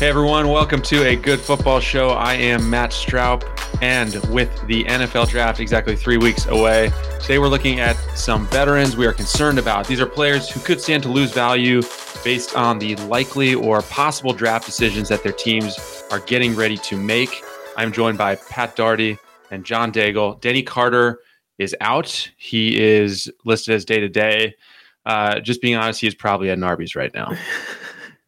Hey everyone, welcome to a good football show. I am Matt Stroup, and with the NFL draft exactly three weeks away, today we're looking at some veterans we are concerned about. These are players who could stand to lose value based on the likely or possible draft decisions that their teams are getting ready to make. I'm joined by Pat Daugherty and John Daigle. Denny Carter is out. He is listed as day to day. Just being honest, he is probably at an Arby's right now.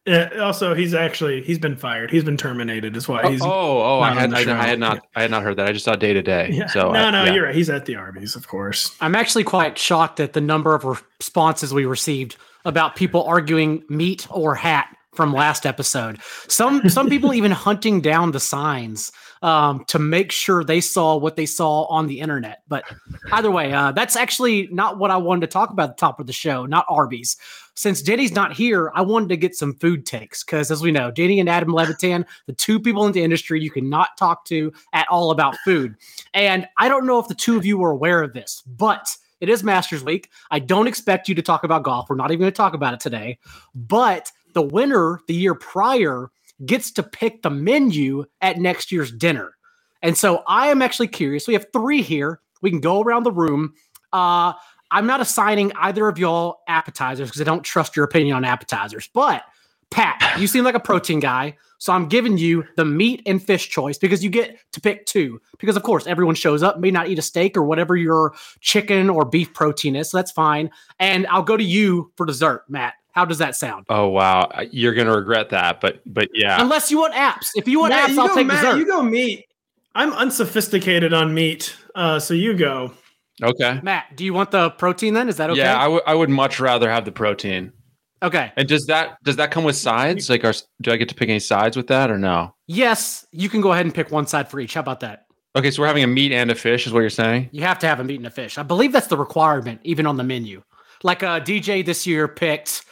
Yeah, also, he's actually he's been fired. He's been terminated. Is why he's. oh, oh, I had, on I. I had not, I had not heard that. I just saw day to day. Yeah. So no, I- no, yeah. you're right. He's at the Arby's, of course. I'm actually quite shocked at the number of responses we received about people arguing meat or hat from last episode. Some some people even hunting down the signs um, to make sure they saw what they saw on the internet. But either way, uh, that's actually not what I wanted to talk about at the top of the show. Not Arby's. Since Denny's not here, I wanted to get some food takes because, as we know, Denny and Adam Levitan, the two people in the industry you cannot talk to at all about food. And I don't know if the two of you were aware of this, but it is Masters Week. I don't expect you to talk about golf. We're not even going to talk about it today. But the winner the year prior gets to pick the menu at next year's dinner. And so I am actually curious. We have three here. We can go around the room. Uh, I'm not assigning either of y'all appetizers because I don't trust your opinion on appetizers. But Pat, you seem like a protein guy. So I'm giving you the meat and fish choice because you get to pick two. Because of course, everyone shows up, may not eat a steak or whatever your chicken or beef protein is. So that's fine. And I'll go to you for dessert, Matt. How does that sound? Oh wow, you're gonna regret that, but but yeah. Unless you want apps. If you want Matt, apps, you I'll go, take Matt, dessert. You go meat. I'm unsophisticated on meat, uh, so you go. Okay. Matt, do you want the protein then? Is that okay? Yeah, I would I would much rather have the protein. okay. And does that does that come with sides? Like, are do I get to pick any sides with that or no? Yes, you can go ahead and pick one side for each. How about that? Okay, so we're having a meat and a fish, is what you're saying? You have to have a meat and a fish. I believe that's the requirement, even on the menu. Like uh, DJ this year picked,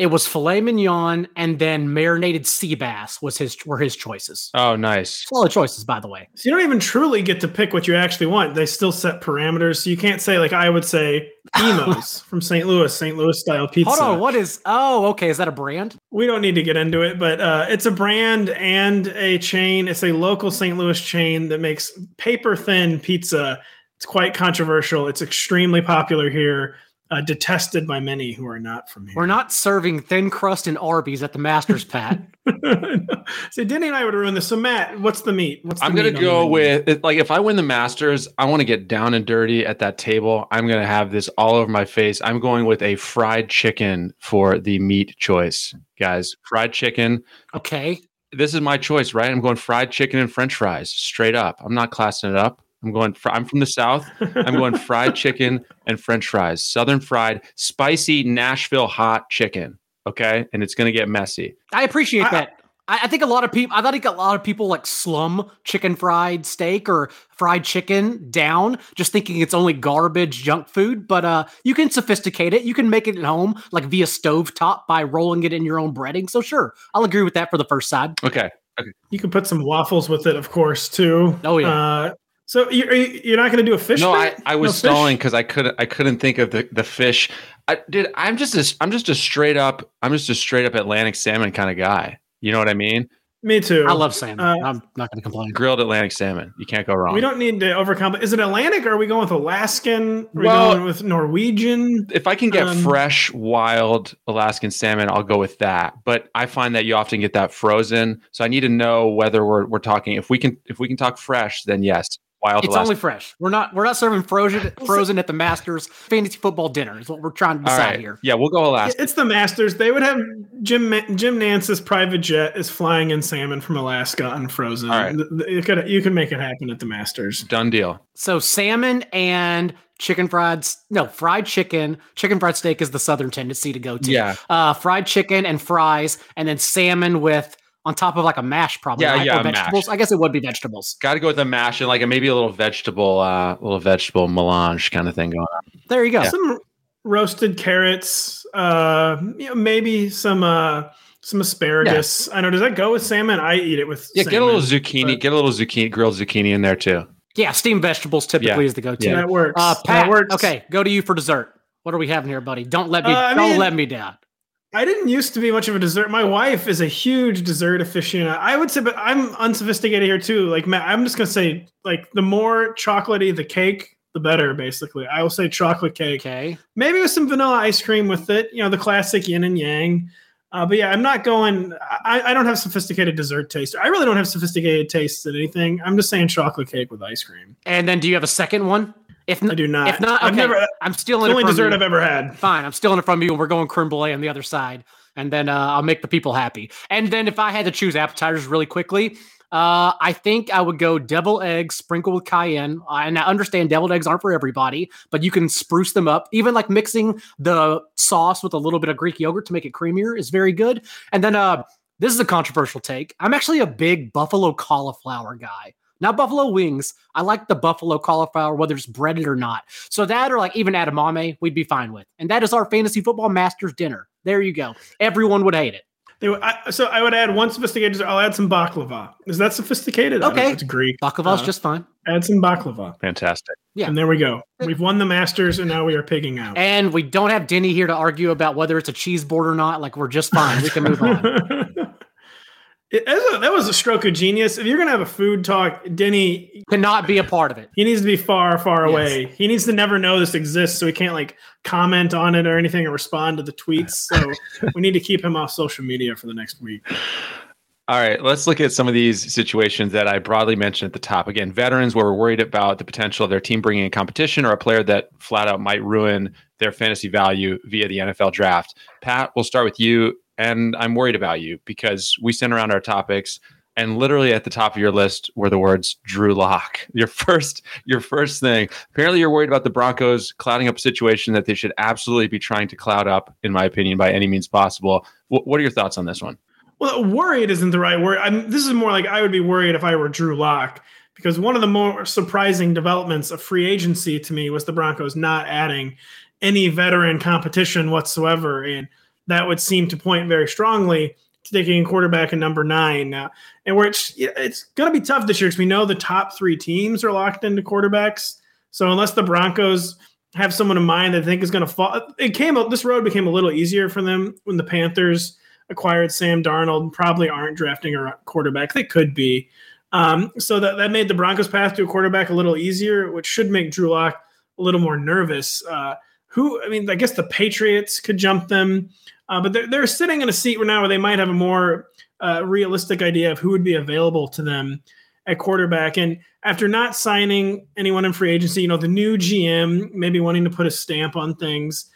it was filet mignon and then marinated sea bass was his were his choices. Oh, nice. Solid choices, by the way. So you don't even truly get to pick what you actually want. They still set parameters. So you can't say like I would say Imo's from St. Louis, St. Louis style pizza. Hold on, what is? Oh, okay. Is that a brand? We don't need to get into it, but uh, it's a brand and a chain. It's a local St. Louis chain that makes paper thin pizza. It's quite controversial. It's extremely popular here, uh, detested by many who are not from here. We're not serving thin crust and Arby's at the Masters, Pat. so Denny and I would ruin this. So, Matt, what's the meat? What's the I'm gonna meat go with it- like if I win the Masters, I want to get down and dirty at that table. I'm gonna have this all over my face. I'm going with a fried chicken for the meat choice, guys. Fried chicken. Okay. This is my choice, right? I'm going fried chicken and French fries, straight up. I'm not classing it up. I'm going. Fr- I'm from the South. I'm going fried chicken and French fries, Southern fried, spicy Nashville hot chicken. Okay, and it's gonna get messy. I appreciate I- that. I, I think a lot of people. I think a lot of people like slum chicken fried steak or fried chicken down, just thinking it's only garbage junk food. But uh, you can sophisticate it. You can make it at home, like via stovetop by rolling it in your own breading. So sure, I'll agree with that for the first side. Okay, You can put some waffles with it, of course, too. Oh, yeah. Uh, so you, are you- you're not going to do a fish? no, I. I was No stalling because I couldn't I couldn't think of the the fish. I did. I'm just a, I'm just a straight up. I'm just a straight up Atlantic salmon kind of guy. You know what I mean? Me too. I love salmon. Uh, I'm not going to complain. Grilled Atlantic salmon. You can't go wrong. We don't need to overcome. Is it Atlantic? Or are we going with Alaskan? Are we Well- going with Norwegian? if I can get Um, fresh, wild Alaskan salmon, I'll go with that. But I find that you often get that frozen, so I need to know whether we're we're talking. If we can if we can talk fresh, then yes, wild. It's only fresh. We're not we're not serving frozen frozen at the Masters fantasy football dinner. Is what we're trying to decide right. here. Yeah, we'll go Alaska. It's the Masters. They would have Jim Jim Nantz's private jet is flying in salmon from Alaska unfrozen. All right. Th- th- You could you could make it happen at the Masters. Done deal. So salmon and chicken fried no fried chicken. Chicken fried steak is the southern tendency to go to. Yeah. Uh, fried chicken and fries, and then salmon with on top of like a mash, probably. Yeah, right? yeah, Or vegetables. mash. I guess it would be vegetables. Got to go with the mash and like a, maybe a little vegetable, uh, little vegetable melange kind of thing going on. There you go. Some roasted carrots. Uh, you know, maybe some uh some asparagus. I know. Does that go with salmon? I eat it with. Yeah, get a little zucchini. but- Get a little zucchini, grilled zucchini in there too. Yeah, steamed vegetables typically Yeah. is the go-to. Yeah. That works. Uh, that works. okay, go to you for dessert. What are we having here, buddy? Don't let me Uh, don't mean- let me down. I didn't used to be much of a dessert. My wife is a huge dessert aficionado. I would say, but I'm unsophisticated here too. Like, Matt, I'm just gonna say, like, the more chocolatey the cake, the better. Basically, I will say chocolate cake. Okay. Maybe with some vanilla ice cream with it. You know, the classic yin and yang. Uh, but yeah, I'm not going. I, I don't have sophisticated dessert taste. I really don't have sophisticated tastes at anything. I'm just saying chocolate cake with ice cream. And then do you have a second one? If I do not. If not, I've never. I'm It's stealing the only dessert you. I've ever had. Fine, I'm stealing it from you, and we're going creme brulee on the other side, and then uh, I'll make the people happy. And then if I had to choose appetizers really quickly, uh, I think I would go devil eggs sprinkled with cayenne. Uh, and I understand deviled eggs aren't for everybody, but you can spruce them up. Even like mixing the sauce with a little bit of Greek yogurt to make it creamier is very good. And then uh, this is a controversial take. I'm actually a big buffalo cauliflower guy. Not buffalo wings. I like the buffalo cauliflower, whether it's breaded or not. So that or like even edamame, we'd be fine with. And that is our fantasy football masters dinner. There you go. Everyone would hate it. They would- I, so I would add one sophisticated. I'll add some baklava. Is that sophisticated? I don't know, Okay. it's Greek. Baklava's Uh, just fine. add some baklava, Fantastic. Yeah. and there we go. We've won the Masters, and now we are pigging out. And we don't have Denny here to argue about whether it's a cheese board or not. Like we're just fine. We can move on. It- that was a- that was a stroke of genius. If you're gonna have a food talk, Denny, Cannot be a part of it. he needs to be far, far Yes. away. He needs to never know this exists, so he can't like comment on it or anything or respond to the tweets. So we need to keep him off social media for the next week. All right, let's look at some of these situations that I broadly mentioned at the top. Again, veterans where we're worried about the potential of their team bringing in competition or a player that flat out might ruin their fantasy value via the NFL draft. Pat, we'll start with you. And I'm worried about you because we sent around our topics and literally at the top of your list were the words Drew Lock. Your first, your first thing. Apparently, you're worried about the Broncos clouding up a situation that they should absolutely be trying to cloud up, in my opinion, by any means possible. Wh- what are your thoughts on this one? Well, worried isn't the right word. I'm, this is more like I would be worried if I were Drew Lock because one of the more surprising developments of free agency to me was the Broncos not adding any veteran competition whatsoever, and that would seem to point very strongly to taking a quarterback in number nine. And where it's it's going to be tough this year because we know the top three teams are locked into quarterbacks. So unless the Broncos have someone in mind that they think is going to fall, it came. Up this road became a little easier for them when the Panthers acquired Sam Darnold. Probably aren't drafting a quarterback. They could be. Um, so that, that made the Broncos path to a quarterback a little easier, which should make Drew Lock a little more nervous. Uh, who, I mean, I guess the Patriots could jump them, uh, but they're, they're sitting in a seat right now where they might have a more uh, realistic idea of who would be available to them at quarterback. And after not signing anyone in free agency, you know, the new GM maybe wanting to put a stamp on things.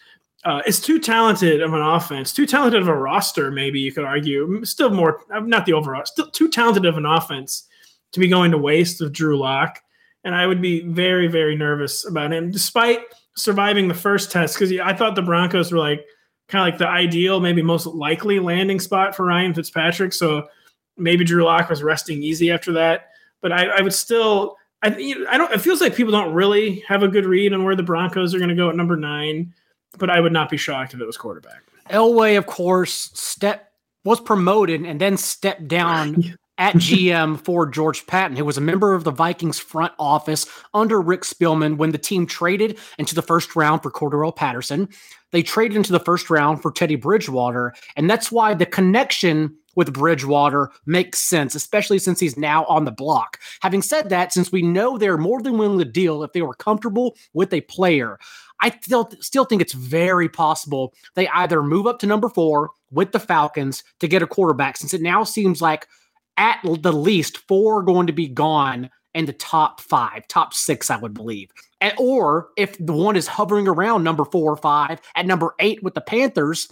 Uh, it's too talented of an offense, too talented of a roster. Maybe you could argue, still more not the overall, still too talented of an offense to be going to waste with Drew Lock. And I would be very, very nervous about him, despite surviving the first test. Because I thought the Broncos were like kind of like the ideal, maybe most likely landing spot for Ryan Fitzpatrick. So maybe Drew Lock was resting easy after that. But I, I would still, I, I don't. It feels like people don't really have a good read on where the Broncos are going to go at number nine. But I would not be shocked if it was quarterback. Elway, of course, step was promoted and then stepped down at GM for George Paton, who was a member of the Vikings front office under Rick Spielman when the team traded into the first round for Cordarrelle Patterson. They traded into the first round for Teddy Bridgewater. And that's why the connection with Bridgewater makes sense, especially since he's now on the block. Having said that, since we know they're more than willing to deal if they were comfortable with a player, I still still think it's very possible they either move up to number four with the Falcons to get a quarterback, since it now seems like at the least four are going to be gone in the top five, top six, I would believe. And, or if the one is hovering around number four or five at number eight with the Panthers,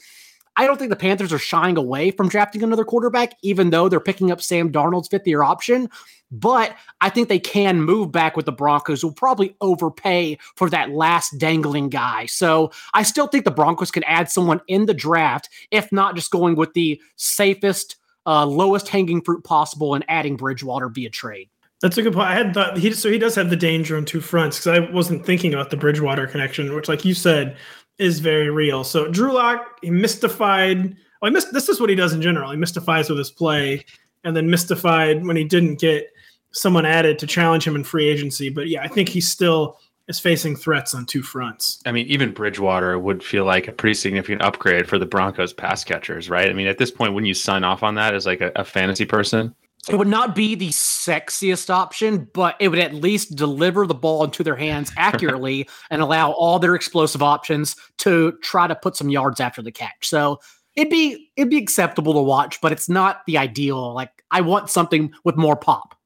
I don't think the Panthers are shying away from drafting another quarterback, even though they're picking up Sam Darnold's fifth year option. But I think they can move back with the Broncos, who will probably overpay for that last dangling guy. So I still think the Broncos can add someone in the draft, if not just going with the safest, uh, lowest hanging fruit possible and adding Bridgewater via trade. That's a good point. I had thought he so he does have the danger on two fronts because I wasn't thinking about the Bridgewater connection, which, like you said, is very real. So Drew Lock, he mystified. Oh, he missed, this is what he does in general. He mystifies with his play, and then mystified when he didn't get someone added to challenge him in free agency. But yeah, I think he's still is facing threats on two fronts. I mean, even Bridgewater would feel like a pretty significant upgrade for the Broncos pass catchers, right? I mean, at this point, wouldn't you sign off on that as like a, a fantasy person, it would not be the sexiest option, but it would at least deliver the ball into their hands accurately and allow all their explosive options to try to put some yards after the catch. So it'd be it'd be acceptable to watch, but it's not the ideal. Like I want something with more pop.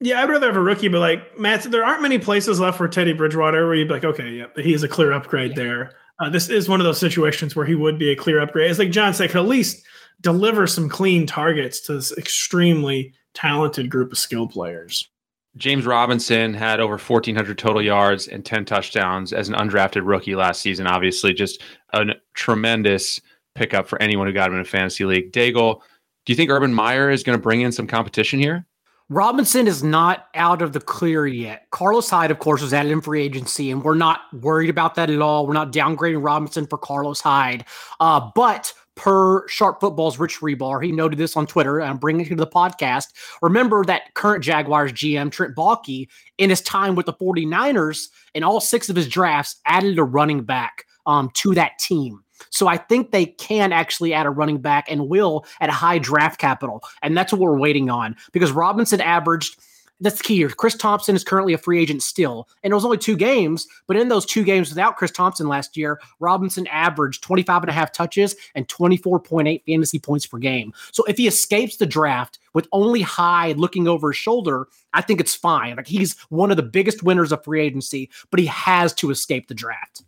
Yeah, I'd rather have a rookie, but like Matt, there aren't many places left for Teddy Bridgewater where you'd be like, okay, yeah, he is a clear upgrade yeah. there. Uh, this is one of those situations where he would be a clear upgrade. It's like John said, could at least deliver some clean targets to this extremely talented group of skill players. James Robinson had over 1,400 total yards and 10 touchdowns as an undrafted rookie last season. Obviously, just a tremendous pickup for anyone who got him in a fantasy league. Daigle, do you think Urban Meyer is going to bring in some competition here? Robinson is not out of the clear yet. Carlos Hyde, of course, was added in free agency, and we're not worried about that at all. We're not downgrading Robinson for Carlos Hyde. Uh, but per Sharp Football's Rich Hribar, He noted this on Twitter, and I'm bringing it to the podcast. Remember that current Jaguars GM, Trent Baalke, in his time with the 49ers, in all six of his drafts, added a running back um, to that team. So I think they can actually add a running back and will at a high draft capital. And that's what we're waiting on because Robinson averaged – that's the key here. Chris Thompson is currently a free agent still, and it was only two games, but in those two games without Chris Thompson last year, Robinson averaged 25 and a half touches and 24.8 fantasy points per game. So if he escapes the draft with only Hyde looking over his shoulder, I think it's fine. Like he's one of the biggest winners of free agency, but he has to escape the draft.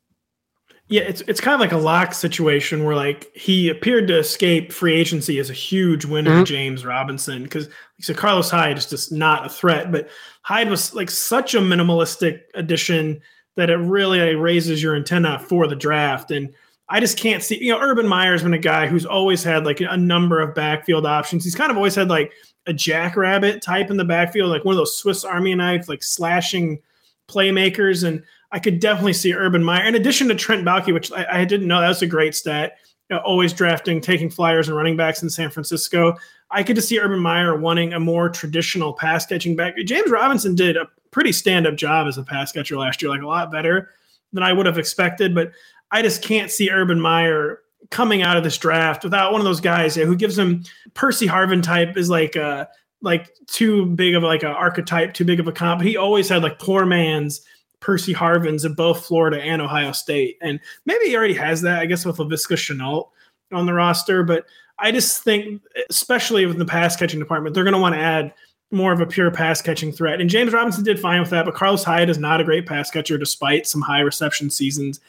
Yeah, it's it's kind of like a lock situation where like he appeared to escape free agency as a huge winner, mm-hmm. James Robinson, because like said, Carlos Hyde is just not a threat. But Hyde was like such a minimalistic addition that it really raises your antenna for the draft. And I just can't see, you know, Urban Meyer's been a guy who's always had like a number of backfield options. He's kind of always had like a jackrabbit type in the backfield, like one of those Swiss Army knife, like slashing playmakers. And I could definitely see Urban Meyer, in addition to Trent Baalke, which I, I didn't know that was a great stat. You know, always drafting, taking flyers and running backs in San Francisco. I could just see Urban Meyer wanting a more traditional pass catching back. James Robinson did a pretty stand up job as a pass catcher last year, like a lot better than I would have expected. But I just can't see Urban Meyer coming out of this draft without one of those guys who gives him Percy Harvin type is like a like too big of like an archetype, too big of a comp. He always had like poor man's Percy Harvins both Florida and Ohio State. And maybe he already has that, I guess, with Laviska Shenault on the roster. But I just think, especially with the pass catching department, they're going to want to add more of a pure pass catching threat. And James Robinson did fine with that, but Carlos Hyde is not a great pass catcher despite some high reception seasons.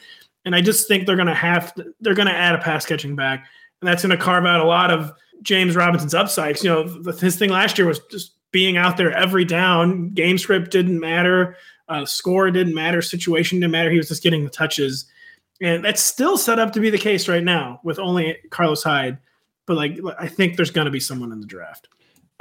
And I just think they're going to have to, they're going to add a pass catching back, and that's going to carve out a lot of James Robinson's upsides. You know, his thing last year was just being out there every down. Game script didn't matter. Uh, score didn't matter, situation didn't matter. He was just getting the touches, and that's still set up to be the case right now with only Carlos Hyde. But like, I think there's going to be someone in the draft.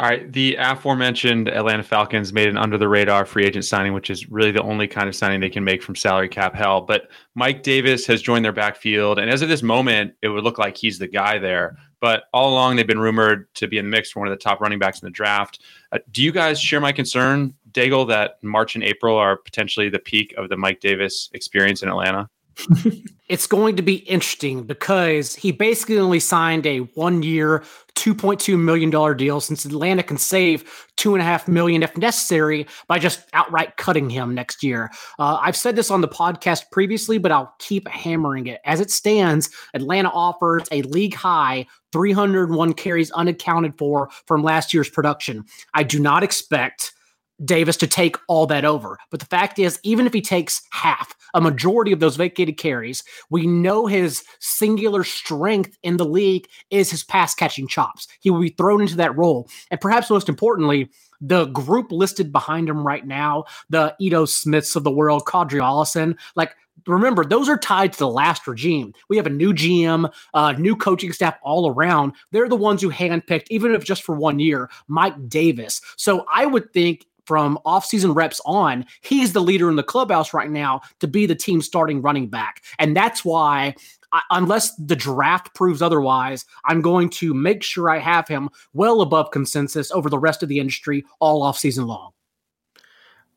All right. The aforementioned Atlanta Falcons made an under the radar free agent signing, which is really the only kind of signing they can make from salary cap hell. But Mike Davis has joined their backfield. And as of this moment, it would look like he's the guy there. But all along, they've been rumored to be in the mix for one of the top running backs in the draft. Uh, do you guys share my concern, Daigle, that March and April are potentially the peak of the Mike Davis experience in Atlanta? it's going to be interesting because he basically only signed a one year, $2.2 million deal since Atlanta can save two and a half million if necessary by just outright cutting him next year. Uh, I've said this on the podcast previously, but I'll keep hammering it. As it stands, Atlanta offers a league high 301 carries unaccounted for from last year's production. I do not expect Davis to take all that over. But the fact is, even if he takes half, a majority of those vacated carries, we know his singular strength in the league is his pass catching chops. He will be thrown into that role. And perhaps most importantly, the group listed behind him right now, the Ito Smiths of the world, Qadree Ollison, like remember those are tied to the last regime we have a new gm uh, new coaching staff all around they're the ones who handpicked even if just for one year mike davis so i would think from offseason reps on, he's the leader in the clubhouse right now to be the team starting running back. And that's why I, unless the draft proves otherwise, I'm going to make sure I have him well above consensus over the rest of the industry all off season long.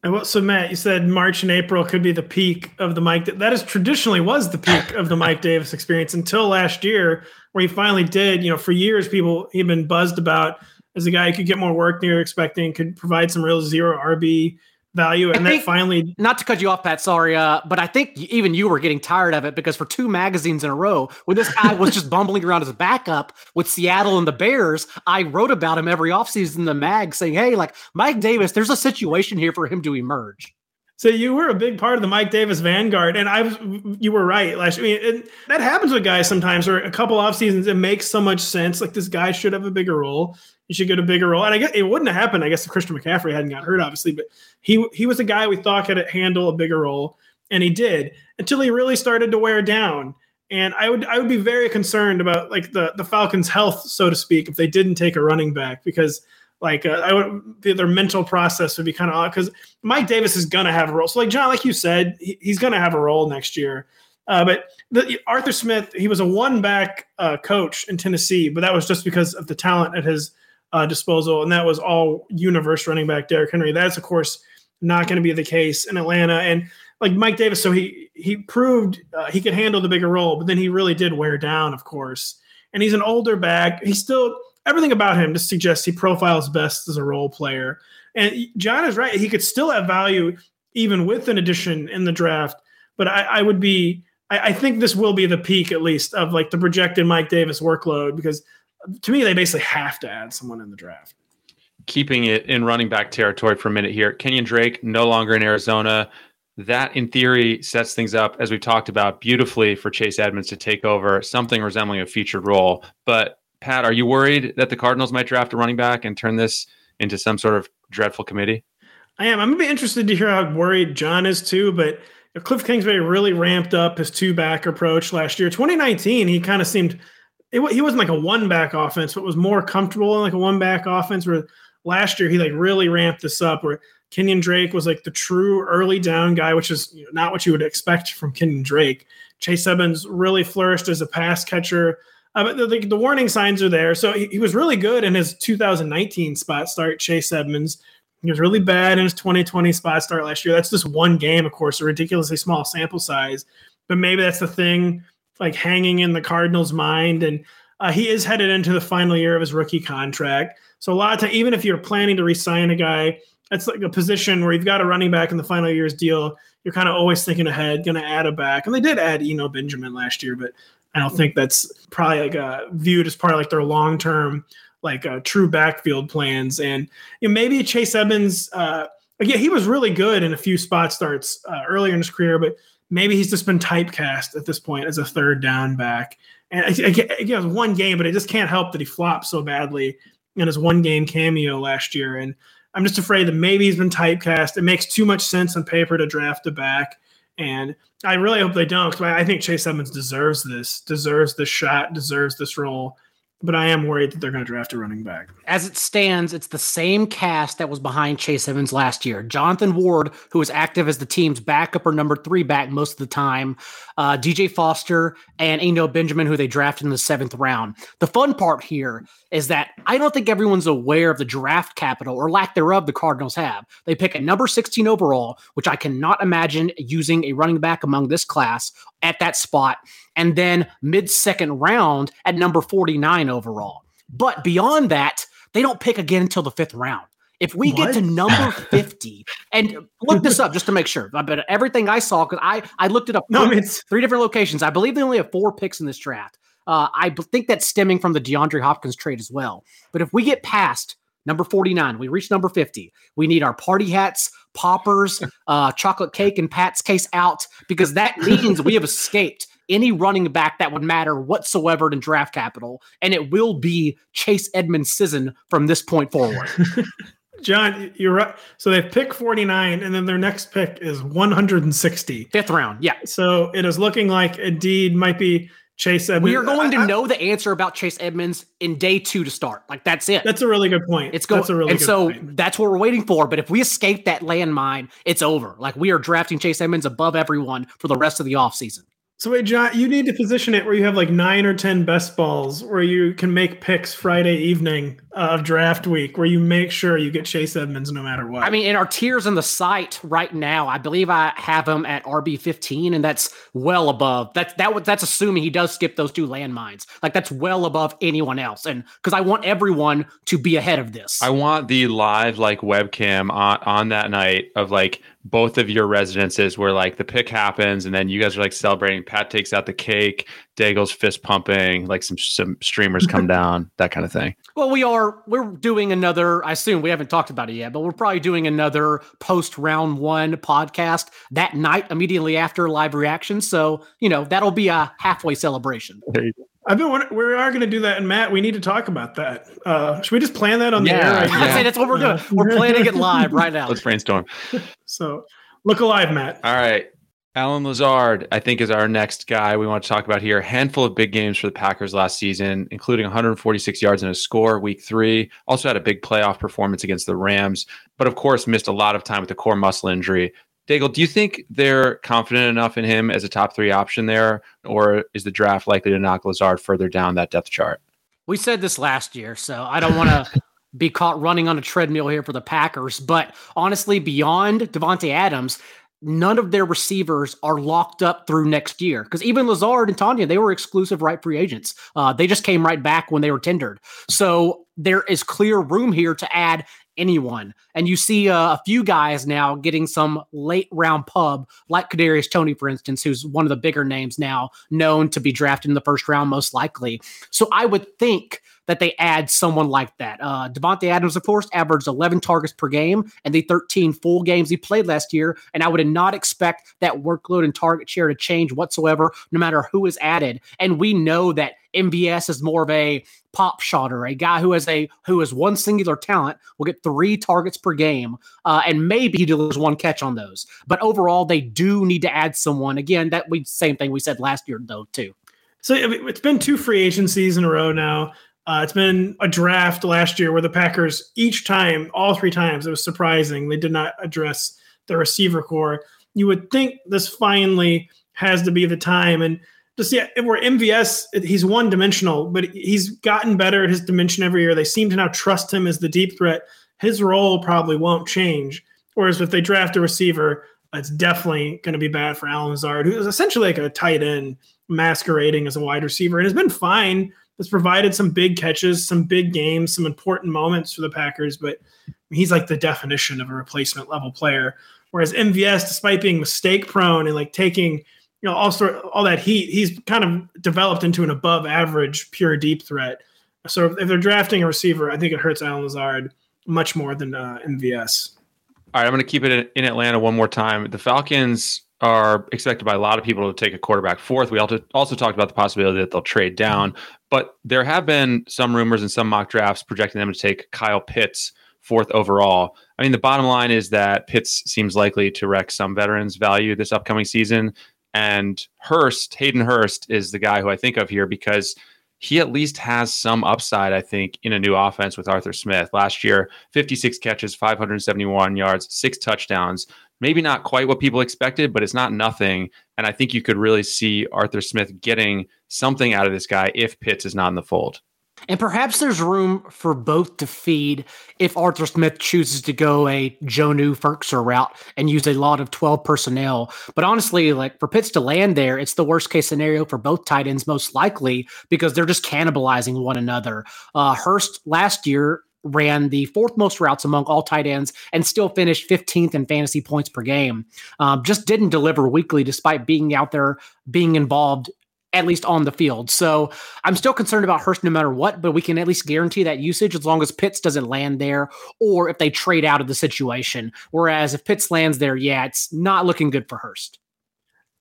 And what, so Matt, you said March and April could be the peak of the Mike. That is traditionally was the peak of the Mike Davis experience until last year, where he finally did. You know, for years people he'd been buzzed about as a guy who could get more work than you're expecting, could provide some real zero RB value. And that finally, not to cut you off, Pat, sorry, uh, but I think even you were getting tired of it because for two magazines in a row, when this guy was just bumbling around as a backup with Seattle and the Bears, I wrote about him every offseason in the mag saying, hey, like Mike Davis, there's a situation here for him to emerge. So you were a big part of the Mike Davis vanguard, and I was. You were right. Last, I mean, it, that happens with guys sometimes. Or a couple off seasons, it makes so much sense. Like this guy should have a bigger role. He should get a bigger role. And I guess it wouldn't have happened. I guess if Christian McCaffrey hadn't got hurt, obviously, but he he was a guy we thought could handle a bigger role, and he did until he really started to wear down. And I would I would be very concerned about like the the Falcons' health, so to speak, if they didn't take a running back because like uh, I would their mental process would be kind of odd because Mike Davis is gonna have a role. So like John, like you said, he, he's gonna have a role next year. Uh, but the, Arthur Smith, he was a one back uh, coach in Tennessee, but that was just because of the talent at his uh, disposal, and that was all universe running back Derrick Henry. That's of course not going to be the case in Atlanta. And like Mike Davis, so he he proved uh, he could handle the bigger role, but then he really did wear down, of course. And he's an older back. He's still everything about him just suggests he profiles best as a role player. And John is right; he could still have value even with an addition in the draft. But I, I would be, I, I, think this will be the peak at least of like the projected Mike Davis workload because to me they basically have to add someone in the draft. Keeping it in running back territory for a minute here, Kenyan Drake no longer in Arizona. That, in theory, sets things up, as we talked about, beautifully for Chase Edmonds to take over something resembling a featured role. But Pat, are you worried that the Cardinals might draft a running back and turn this into some sort of dreadful committee? I am. I'm gonna be interested to hear how worried John is too. But Cliff Kingsbury really ramped up his two back approach last year. 2019, he kind of seemed it, he wasn't like a one back offense, but was more comfortable in like a one back offense. Where last year he like really ramped this up. Where Kenyan Drake was like the true early down guy, which is you know, not what you would expect from Kenyan Drake. Chase Edmonds really flourished as a pass catcher. Uh, but the, the, the, warning signs are there. So he, he, was really good in his 2019 spot start, Chase Edmonds. He was really bad in his 2020 spot start last year. That's just one game, of course, a ridiculously small sample size. But maybe that's the thing, like hanging in the Cardinals' mind. And uh, he is headed into the final year of his rookie contract. So a lot of time, even if you're planning to resign a guy, that's like a position where you've got a running back in the final year's deal. You're kind of always thinking ahead, going to add a back, and they did add Eno Benjamin last year, but I don't think that's probably like uh, viewed as part of like their long term like uh, true backfield plans. And you know, maybe Chase Edmonds, uh, again, he was really good in a few spot starts uh, earlier in his career, but maybe he's just been typecast at this point as a third down back. And again, it was one game, but it just can't help that he flopped so badly in his one game cameo last year. And I'm just afraid that maybe he's been typecast. It makes too much sense on paper to draft a back. And I really hope they don't because I think Chase Edmonds deserves this, deserves this shot, deserves this role. But I am worried that they're going to draft a running back. As it stands, it's the same cast that was behind Chase Edmonds last year. Jonathan Ward, who was active as the team's backup or number three back most of the time, uh, DJ Foster, and Eno Benjamin, who they drafted in the seventh round. The fun part here is that I don't think everyone's aware of the draft capital or lack thereof the Cardinals have. They pick a number 16 overall, which I cannot imagine using a running back among this class at that spot, and then mid second round at number 49 overall. But beyond that, they don't pick again until the fifth round. If we what? get to number 50, and look this up just to make sure, but everything I saw, because I, I looked it up no, three, three different locations. I believe they only have four picks in this draft. Uh, I think that's stemming from the DeAndre Hopkins trade as well. But if we get past number 49, we reach number 50, we need our party hats, poppers, uh, chocolate cake, and Pat's case out because that means we have escaped any running back that would matter whatsoever in draft capital. And it will be Chase Edmonds season from this point forward. John, you're right. So they pick 49, and then their next pick is 160. Fifth round. Yeah. So it is looking like indeed might be Chase Edmonds. We are going to I, know the answer about Chase Edmonds in day two to start. Like that's it. That's a really good point. It's going. That's a really and so point. that's what we're waiting for. But if we escape that landmine, it's over. Like we are drafting Chase Edmonds above everyone for the rest of the offseason. So wait, John, you need to position it where you have like nine or ten best balls, where you can make picks Friday evening of draft week, where you make sure you get Chase Edmonds no matter what. I mean, in our tiers on the site right now, I believe I have him at RB fifteen, and that's well above. That's that. That's assuming he does skip those two landmines. Like that's well above anyone else, and because I want everyone to be ahead of this. I want the live like webcam on on that night of like both of your residences where like the pick happens and then you guys are like celebrating. Pat takes out the cake, Daigle's fist pumping, like some some streamers come down, that kind of thing. Well, we are we're doing another. I assume we haven't talked about it yet, but we're probably doing another post round one podcast that night immediately after live reaction. So you know that'll be a halfway celebration. I've been we are going to do that, and Matt, we need to talk about that. Uh, should we just plan that on the yeah, air? Right yeah. that's what we're doing. We're planning it live right now. Let's brainstorm. so, look alive, Matt. All right, Allen Lazard, I think, is our next guy we want to talk about here. A handful of big games for the Packers last season, including 146 yards and a score week three. Also had a big playoff performance against the Rams, but of course missed a lot of time with the core muscle injury. Daigle, do you think they're confident enough in him as a top three option there, or is the draft likely to knock Lazard further down that depth chart? We said this last year, so I don't want to be caught running on a treadmill here for the Packers. But honestly, beyond Davante Adams, none of their receivers are locked up through next year. Because even Lazard and Tonyan, they were exclusive right free agents. Uh, they just came right back when they were tendered. So there is clear room here to add anyone. And you see uh, a few guys now getting some late round pub, like Kadarius Toney, for instance, who's one of the bigger names now, known to be drafted in the first round most likely. So I would think that they add someone like that. Uh, Davante Adams, of course, averaged 11 targets per game and the 13 full games he played last year. And I would not expect that workload and target share to change whatsoever, no matter who is added. And we know that MVS is more of a pop shotter, a guy who has a who has one singular talent, will get three targets per game, uh, and maybe he delivers one catch on those. But overall, they do need to add someone. Again, that we same thing we said last year though too. So it's been two free agencies in a row now. Uh, it's been a draft last year where the Packers each time, all three times, it was surprising they did not address the receiver corps. You would think this finally has to be the time, and just yeah, where MVS he's one dimensional, but he's gotten better at his dimension every year. They seem to now trust him as the deep threat. His role probably won't change. Whereas if they draft a receiver, it's definitely going to be bad for Allen Lazard, who is essentially like a tight end masquerading as a wide receiver and has been fine. Has provided some big catches, some big games, some important moments for the Packers, but he's like the definition of a replacement level player. Whereas MVS, despite being mistake prone and like taking you know all sort all that heat, he's kind of developed into an above average pure deep threat. So if they're drafting a receiver, I think it hurts Allen Lazard much more than uh, MVS. All right, I'm going to keep it in Atlanta one more time. The Falcons are expected by a lot of people to take a quarterback fourth. We also also talked about the possibility that they'll trade down, but there have been some rumors and some mock drafts projecting them to take Kyle Pitts fourth overall. I mean, the bottom line is that Pitts seems likely to wreck some veterans' value this upcoming season. And Hurst, Hayden Hurst, is the guy who I think of here because he at least has some upside, I think, in a new offense with Arthur Smith. Last year, 56 catches, 571 yards, six touchdowns. Maybe not quite what people expected, but it's not nothing. And I think you could really see Arthur Smith getting something out of this guy if Pitts is not in the fold. And perhaps there's room for both to feed if Arthur Smith chooses to go a Jonnu Firkser route and use a lot of 12 personnel. But honestly, like for Pitts to land there, it's the worst case scenario for both tight ends, most likely, because they're just cannibalizing one another. Uh, Hurst last year ran the fourth most routes among all tight ends and still finished 15th in fantasy points per game. Um, just didn't deliver weekly despite being out there, being involved at least on the field. So I'm still concerned about Hurst no matter what, but we can at least guarantee that usage as long as Pitts doesn't land there or if they trade out of the situation. Whereas if Pitts lands there, yeah, it's not looking good for Hurst.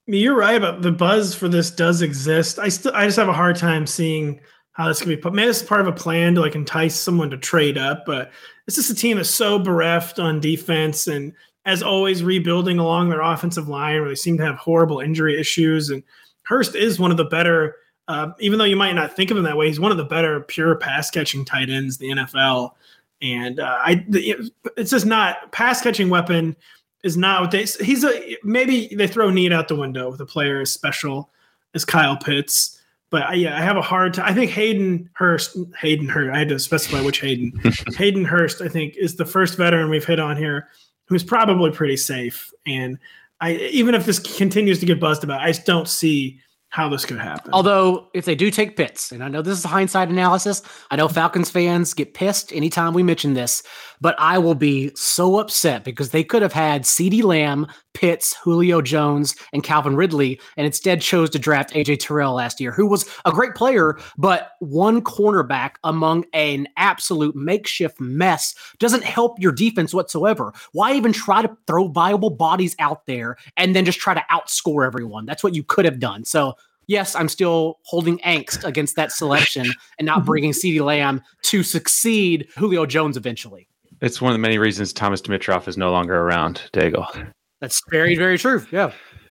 You're right about the buzz for this does exist. I still I just have a hard time seeing how this can be put. Maybe this is part of a plan to like entice someone to trade up, but it's just a team that's so bereft on defense and as always rebuilding along their offensive line where they seem to have horrible injury issues and Hurst is one of the better, uh, even though you might not think of him that way, he's one of the better pure pass catching tight ends the NFL. And uh, I, it's just not pass catching weapon is not what they. He's a maybe they throw need out the window with a player as special as Kyle Pitts. But I, yeah, I have a hard time. I think Hayden Hurst, Hayden Hurst. I had to specify which Hayden. Hayden Hurst, I think, is the first veteran we've hit on here who's probably pretty safe. And I even if this continues to get buzzed about, I just don't see how this could happen. Although, if they do take Pitts, and I know this is hindsight analysis, I know Falcons fans get pissed anytime we mention this, but I will be so upset because they could have had CeeDee Lamb, Pitts, Julio Jones, and Calvin Ridley, and instead chose to draft AJ Terrell last year, who was a great player, but one cornerback among an absolute makeshift mess doesn't help your defense whatsoever. Why even try to throw viable bodies out there and then just try to outscore everyone? That's what you could have done. So yes, I'm still holding angst against that selection and not bringing CeeDee Lamb to succeed Julio Jones eventually. It's one of the many reasons Thomas Dimitroff is no longer around, Daigle. That's very, very true. Yeah.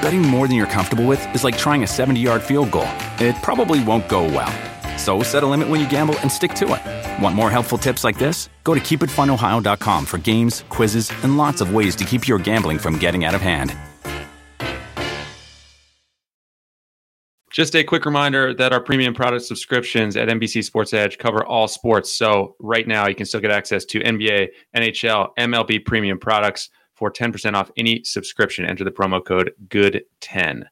Betting more than you're comfortable with is like trying a 70 yard field goal. It probably won't go well. So set a limit when you gamble and stick to it. Want more helpful tips like this? Go to keepitfunohio.com for games, quizzes, and lots of ways to keep your gambling from getting out of hand. Just a quick reminder that our premium product subscriptions at NBC Sports Edge cover all sports. So right now you can still get access to NBA, NHL, MLB premium products for 10% off any subscription. Enter the promo code GOOD10.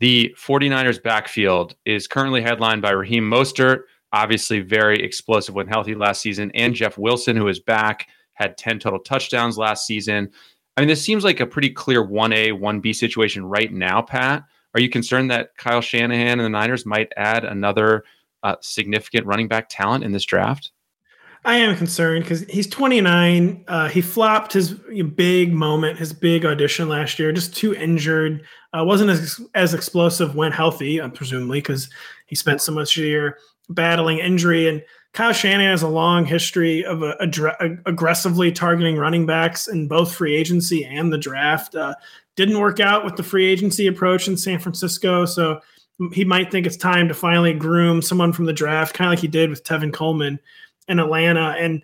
The 49ers backfield is currently headlined by Raheem Mostert, obviously very explosive when healthy last season, and Jeff Wilson, who is back, had 10 total touchdowns last season. I mean, this seems like a pretty clear 1A, 1B situation right now, Pat. Are you concerned that Kyle Shanahan and the Niners might add another uh, significant running back talent in this draft? I am concerned because he's 29. Uh, he flopped his big moment, his big audition last year, just too injured. Uh, wasn't as as explosive when healthy, uh, presumably, because he spent so much of the year battling injury. And Kyle Shanahan has a long history of a, aggressively targeting running backs in both free agency and the draft. Uh, didn't work out with the free agency approach in San Francisco, so he might think it's time to finally groom someone from the draft, kind of like he did with Tevin Coleman in Atlanta. And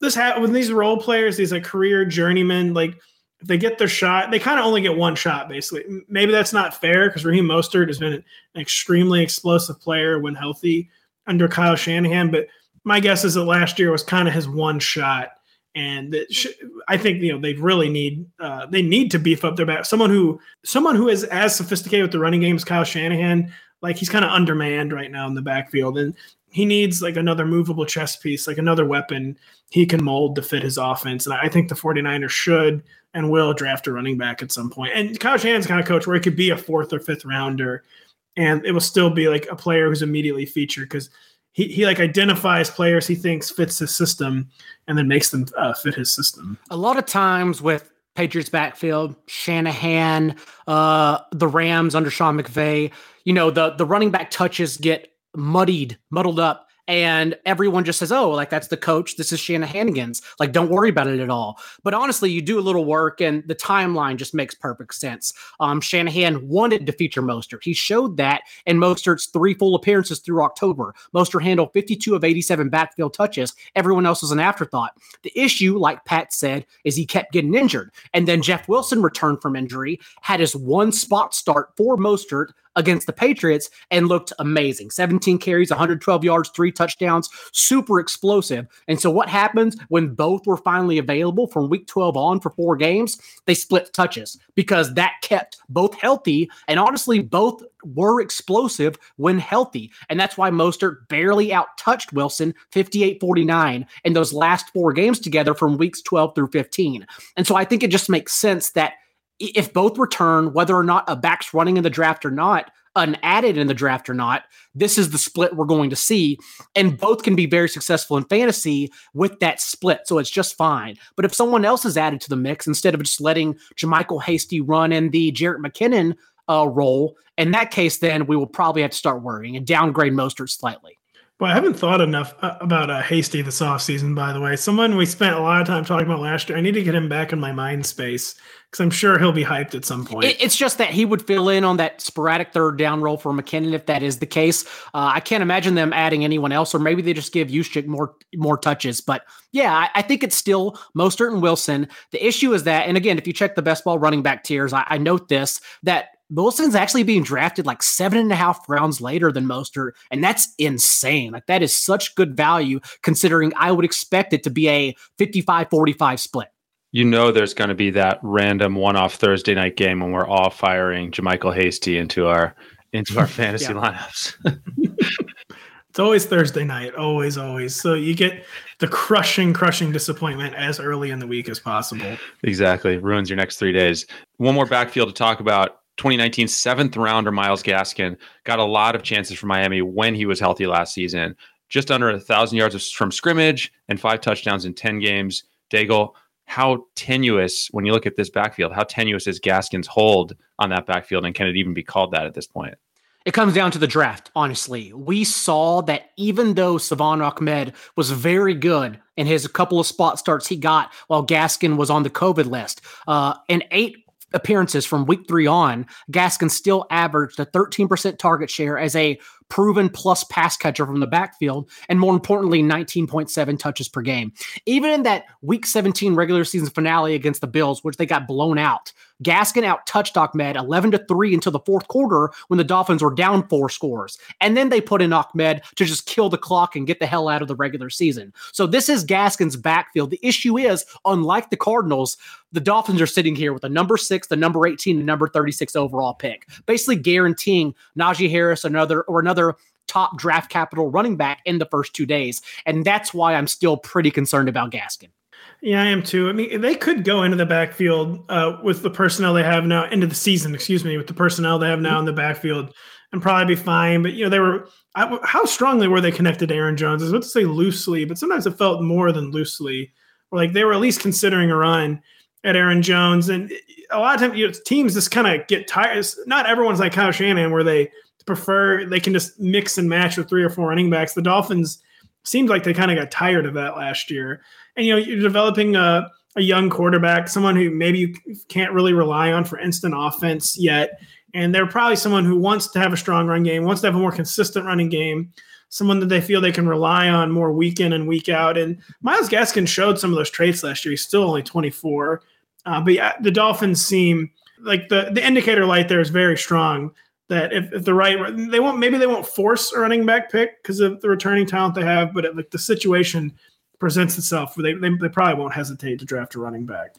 this ha- when these role players, these like career journeymen, like if they get their shot, they kind of only get one shot, basically. Maybe that's not fair because Raheem Mostert has been an extremely explosive player when healthy under Kyle Shanahan. But my guess is that last year was kind of his one shot. And sh- I think you know they really need uh, they need to beef up their back. Someone who someone who is as sophisticated with the running game as Kyle Shanahan, like he's kind of undermanned right now in the backfield, and he needs like another movable chess piece, like another weapon he can mold to fit his offense. And I think the 49ers should and will draft a running back at some point. And Kyle Shanahan's kind of coach where it could be a fourth or fifth rounder and it will still be like a player who's immediately featured because he, he like identifies players he thinks fits his system and then makes them uh, fit his system. A lot of times with Patriots backfield, Shanahan, uh, the Rams under Sean McVay, you know, the the running back touches get muddied, muddled up and everyone just says, "Oh, like that's the coach. This is Shanahanigans. Like, don't worry about it at all." But honestly, you do a little work, and the timeline just makes perfect sense. Um, Shanahan wanted to feature Mostert. He showed that in Mostert's three full appearances through October. Mostert handled 52 of 87 backfield touches. Everyone else was an afterthought. The issue, like Pat said, is he kept getting injured, and then Jeff Wilson returned from injury, had his one spot start for Mostert against the Patriots and looked amazing. 17 carries, 112 yards, three touchdowns, super explosive. And so what happens when both were finally available from week 12 on for four games? They split touches because that kept both healthy and honestly both were explosive when healthy. And that's why Mostert barely out touched Wilson 58 49 in those last four games together from weeks 12 through 15. And so I think it just makes sense that if both return, whether or not a back's running in the draft or not, an added in the draft or not, this is the split we're going to see. And both can be very successful in fantasy with that split. So it's just fine. But if someone else is added to the mix instead of just letting JaMycal Hasty run in the Jerick McKinnon uh, role, in that case, then we will probably have to start worrying and downgrade Mostert slightly. Well, I haven't thought enough uh, about uh, Hasty this offseason, by the way. Someone we spent a lot of time talking about last year. I need to get him back in my mind space because I'm sure he'll be hyped at some point. It's just that he would fill in on that sporadic third down role for McKinnon if that is the case. Uh, I can't imagine them adding anyone else, or maybe they just give Juszczyk more more touches. But yeah, I, I, think it's still Mostert and Wilson. The issue is that, and again, if you check the best ball running back tiers, I, I note this that Wilson's actually being drafted like seven and a half rounds later than Mostert, and that's insane. Like that is such good value considering I would expect it to be a 55-45 split. You know there's going to be that random one-off Thursday night game when we're all firing JaMycal Hasty into our into our fantasy lineups. it's always Thursday night, always, always. So you get the crushing, crushing disappointment as early in the week as possible. Exactly. Ruins your next three days. One more backfield to talk about 2019 seventh rounder Myles Gaskin got a lot of chances for Miami when he was healthy last season. Just under a thousand yards from scrimmage and five touchdowns in 10 games. Daigle, how tenuous, when you look at this backfield, how tenuous is Gaskin's hold on that backfield? And can it even be called that at this point? It comes down to the draft, honestly. We saw that even though Salvon Ahmed was very good in his couple of spot starts he got while Gaskin was on the COVID list, uh, in eight appearances from week three on, Gaskin still averaged a 13% target share as a proven plus pass catcher from the backfield, and more importantly, 19.7 touches per game. Even in that week 17 regular season finale against the Bills, which they got blown out, Gaskin out touched Ahmed 11 to 3 until the fourth quarter when the Dolphins were down four scores. And then they put in Ahmed to just kill the clock and get the hell out of the regular season. So this is Gaskin's backfield. The issue is, unlike the Cardinals, the Dolphins are sitting here with the number six, the number 18, the number 36 overall pick, basically guaranteeing Najee Harris another or another top draft capital running back in the first two days. And that's why I'm still pretty concerned about Gaskin. Yeah, I am too. I mean, they could go into the backfield uh, with the personnel they have now, into the season, excuse me, with the personnel they have now in the backfield and probably be fine. But, you know, they were, I, how strongly were they connected to Aaron Jones? I was about to say loosely, but sometimes it felt more than loosely. Or like they were at least considering a run at Aaron Jones. And a lot of times, you know, teams just kind of get tired. Not everyone's like Kyle Shanahan, where they prefer, they can just mix and match with three or four running backs. The Dolphins seemed like they kind of got tired of that last year and you know you're developing a, a young quarterback, someone who maybe you can't really rely on for instant offense yet, and they're probably someone who wants to have a strong run game, wants to have a more consistent running game, someone that they feel they can rely on more week in and week out. And Myles Gaskin showed some of those traits last year. He's still only 24. Uh, but yeah, the Dolphins seem like the the indicator light there is very strong. That if, if the right they won't maybe they won't force a running back pick because of the returning talent they have, but it, like the situation presents itself, they, they they probably won't hesitate to draft a running back.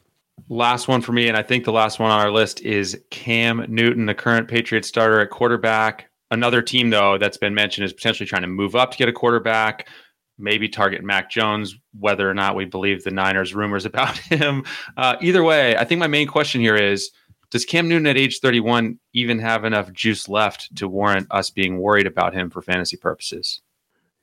Last one for me, and I think the last one on our list is Cam Newton, the current Patriot starter at quarterback. Another team, though, that's been mentioned is potentially trying to move up to get a quarterback, maybe target Mac Jones, whether or not we believe the Niners' rumors about him. Uh, either way, I think my main question here is Does Cam Newton at age 31 even have enough juice left to warrant us being worried about him for fantasy purposes?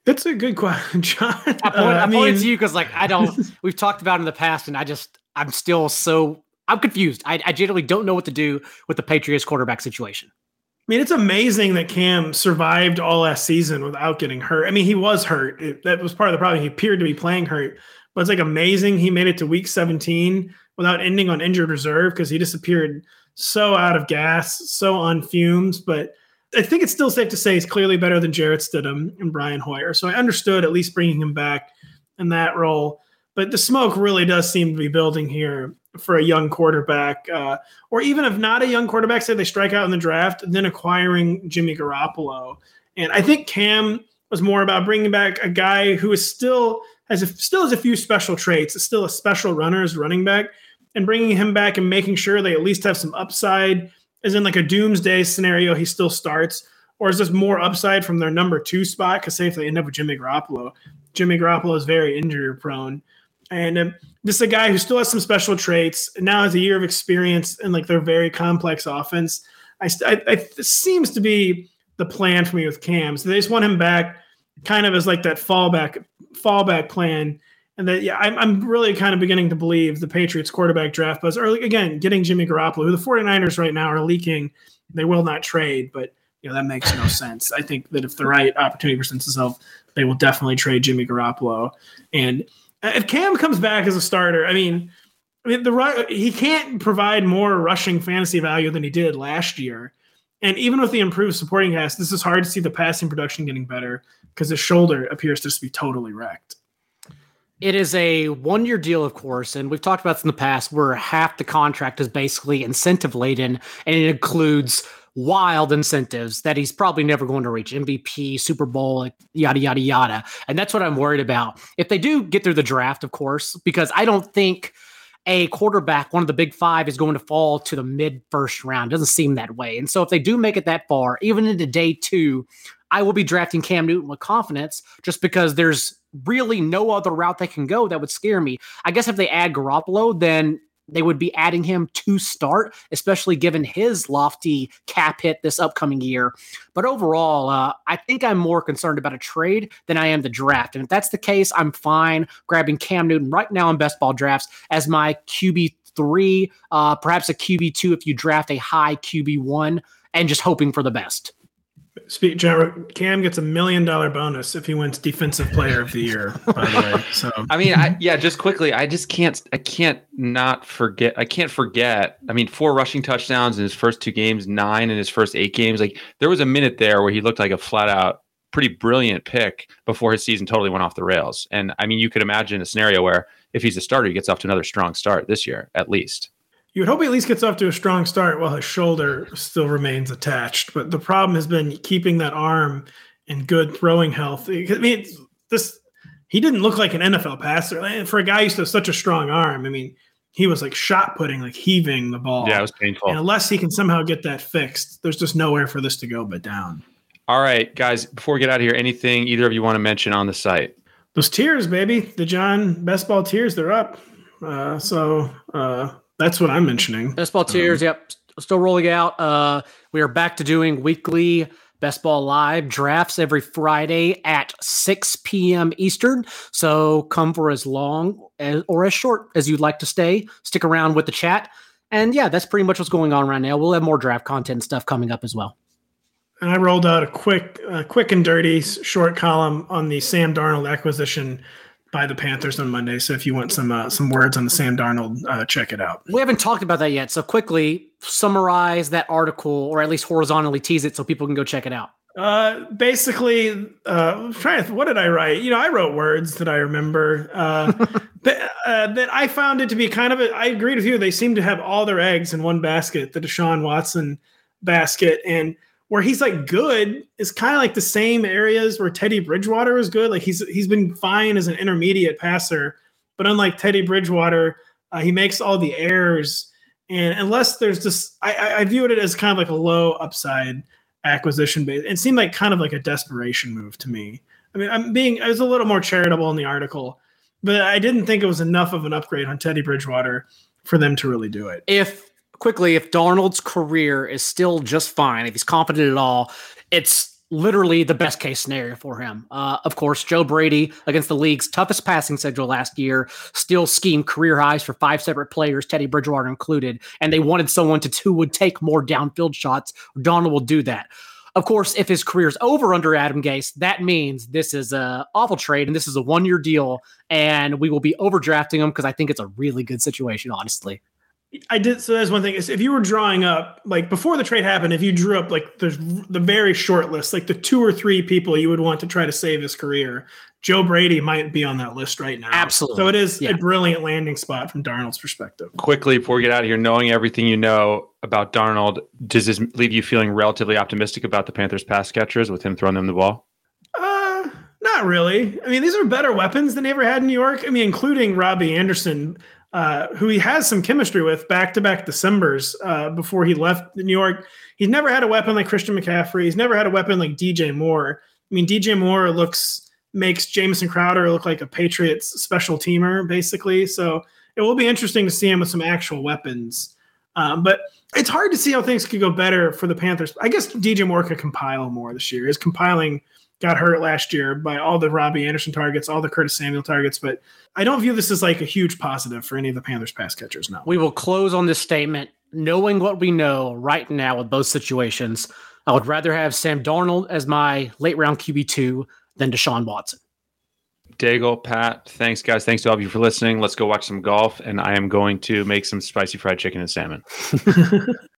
That's a good question, John. I, point, uh, I, I mean, to you because, like, I don't. we've talked about in the past, and I just, I'm still so, I'm confused. I, I generally don't know what to do with the Patriots quarterback situation. I mean, it's amazing that Cam survived all last season without getting hurt. I mean, he was hurt. It, that was part of the problem. He appeared to be playing hurt, but it's like amazing he made it to week 17 without ending on injured reserve because he disappeared so out of gas, so on fumes. But I think it's still safe to say he's clearly better than Jarrett Stidham and Brian Hoyer. So I understood at least bringing him back in that role. But the smoke really does seem to be building here for a young quarterback, uh, or even if not a young quarterback, say they strike out in the draft, then acquiring Jimmy Garoppolo. And I think Cam was more about bringing back a guy who is still has a, still has a few special traits, still a special runner as running back, and bringing him back and making sure they at least have some upside. Is in like a doomsday scenario, he still starts, or is this more upside from their number two spot? Because say if they end up with Jimmy Garoppolo, Jimmy Garoppolo is very injury prone. And um, this is a guy who still has some special traits. And now has a year of experience in like their very complex offense. I, I, I seems to be the plan for me with Cam. So they just want him back, kind of as like that fallback fallback plan. And that yeah, I'm, I'm really kind of beginning to believe the Patriots quarterback draft buzz early again, getting Jimmy Garoppolo, who the 49ers right now are leaking. They will not trade, but you know that makes no sense. I think that if the right opportunity presents itself, they will definitely trade Jimmy Garoppolo. And if Cam comes back as a starter, I mean, I mean the he can't provide more rushing fantasy value than he did last year. And even with the improved supporting cast, this is hard to see the passing production getting better because his shoulder appears to just be totally wrecked. It is a one year deal, of course, and we've talked about this in the past where half the contract is basically incentive laden and it includes wild incentives that he's probably never going to reach MVP, Super Bowl, yada, yada, yada. And that's what I'm worried about. If they do get through the draft, of course, because I don't think a quarterback, one of the big five, is going to fall to the mid first round. Doesn't seem that way. And so if they do make it that far, even into day two, I will be drafting Cam Newton with confidence just because there's really no other route they can go that would scare me. I guess if they add Garoppolo, then they would be adding him to start, especially given his lofty cap hit this upcoming year. But overall, uh, I think I'm more concerned about a trade than I am the draft. And if that's the case, I'm fine grabbing Cam Newton right now in best ball drafts as my QB three, uh, perhaps a QB two if you draft a high QB one, and just hoping for the best. Speak, Cam gets a million dollar bonus if he wins Defensive Player of the Year. By the way, so I mean, I, yeah, just quickly, I just can't, I can't not forget, I can't forget. I mean, four rushing touchdowns in his first two games, nine in his first eight games. Like there was a minute there where he looked like a flat out, pretty brilliant pick before his season totally went off the rails. And I mean, you could imagine a scenario where if he's a starter, he gets off to another strong start this year, at least. You would hope he at least gets off to a strong start while his shoulder still remains attached. But the problem has been keeping that arm in good throwing health. I mean, this he didn't look like an NFL passer. And for a guy who's such a strong arm, I mean, he was like shot putting, like heaving the ball. Yeah, it was painful. And unless he can somehow get that fixed, there's just nowhere for this to go but down. All right, guys, before we get out of here, anything either of you want to mention on the site? Those tiers, baby. The John Best Ball tiers, they're up. Uh, so uh, that's what I'm mentioning. Best ball tiers, um, yep, still rolling out. Uh, we are back to doing weekly Best Ball Live drafts every Friday at 6 p.m. Eastern. So come for as long as, or as short as you'd like to stay. Stick around with the chat. And yeah, that's pretty much what's going on right now. We'll have more draft content stuff coming up as well. And I rolled out a quick, uh, quick and dirty short column on the Sam Darnold acquisition by the Panthers on Monday. So if you want some uh, some words on the Sam Darnold, uh, check it out. We haven't talked about that yet. So quickly summarize that article, or at least horizontally tease it, so people can go check it out. Uh, basically, uh, trying to, what did I write? You know, I wrote words that I remember. Uh, but, uh, that I found it to be kind of a. I agreed with you. They seem to have all their eggs in one basket, the Deshaun Watson basket, and where he's like good is kind of like the same areas where Teddy Bridgewater is good. Like he's he's been fine as an intermediate passer, but unlike Teddy Bridgewater, uh, he makes all the errors. And unless there's just, I, I view it as kind of like a low upside acquisition base. It seemed like kind of like a desperation move to me. I mean, I'm being I was a little more charitable in the article, but I didn't think it was enough of an upgrade on Teddy Bridgewater for them to really do it. If quickly, if Darnold's career is still just fine, if he's confident at all, it's literally the best case scenario for him. Uh, of course, Joe Brady against the league's toughest passing schedule last year still schemed career highs for five separate players, Teddy Bridgewater included, and they wanted someone to who would take more downfield shots. Darnold will do that. Of course, if his career's over under Adam Gase, that means this is a awful trade and this is a one year deal, and we will be overdrafting him because I think it's a really good situation, honestly. I did. So that's one thing is if you were drawing up like before the trade happened, if you drew up like the the very short list, like the two or three people you would want to try to save his career, Joe Brady might be on that list right now. Absolutely. So it is Yeah. a brilliant landing spot from Darnold's perspective. Quickly before we get out of here, knowing everything you know about Darnold, does this leave you feeling relatively optimistic about the Panthers pass catchers with him throwing them the ball? Uh, not really. I mean, these are better weapons than they ever had in New York. I mean, including Robbie Anderson, uh, who he has some chemistry with back to back Decembers uh, before he left New York. He's never had a weapon like Christian McCaffrey. He's never had a weapon like DJ Moore. I mean, DJ Moore looks makes Jamison Crowder look like a Patriots special teamer, basically. So it will be interesting to see him with some actual weapons. Um, but it's hard to see how things could go better for the Panthers. I guess DJ Moore could compile more this year. His compiling got hurt last year by all the Robbie Anderson targets, all the Curtis Samuel targets, but I don't view this as like a huge positive for any of the Panthers pass catchers now. We will close on this statement. Knowing what we know right now with both situations, I would rather have Sam Darnold as my late round QB2 than Deshaun Watson. Daigle, Pat, thanks guys. Thanks to all of you for listening. Let's go watch some golf, and I am going to make some spicy fried chicken and salmon.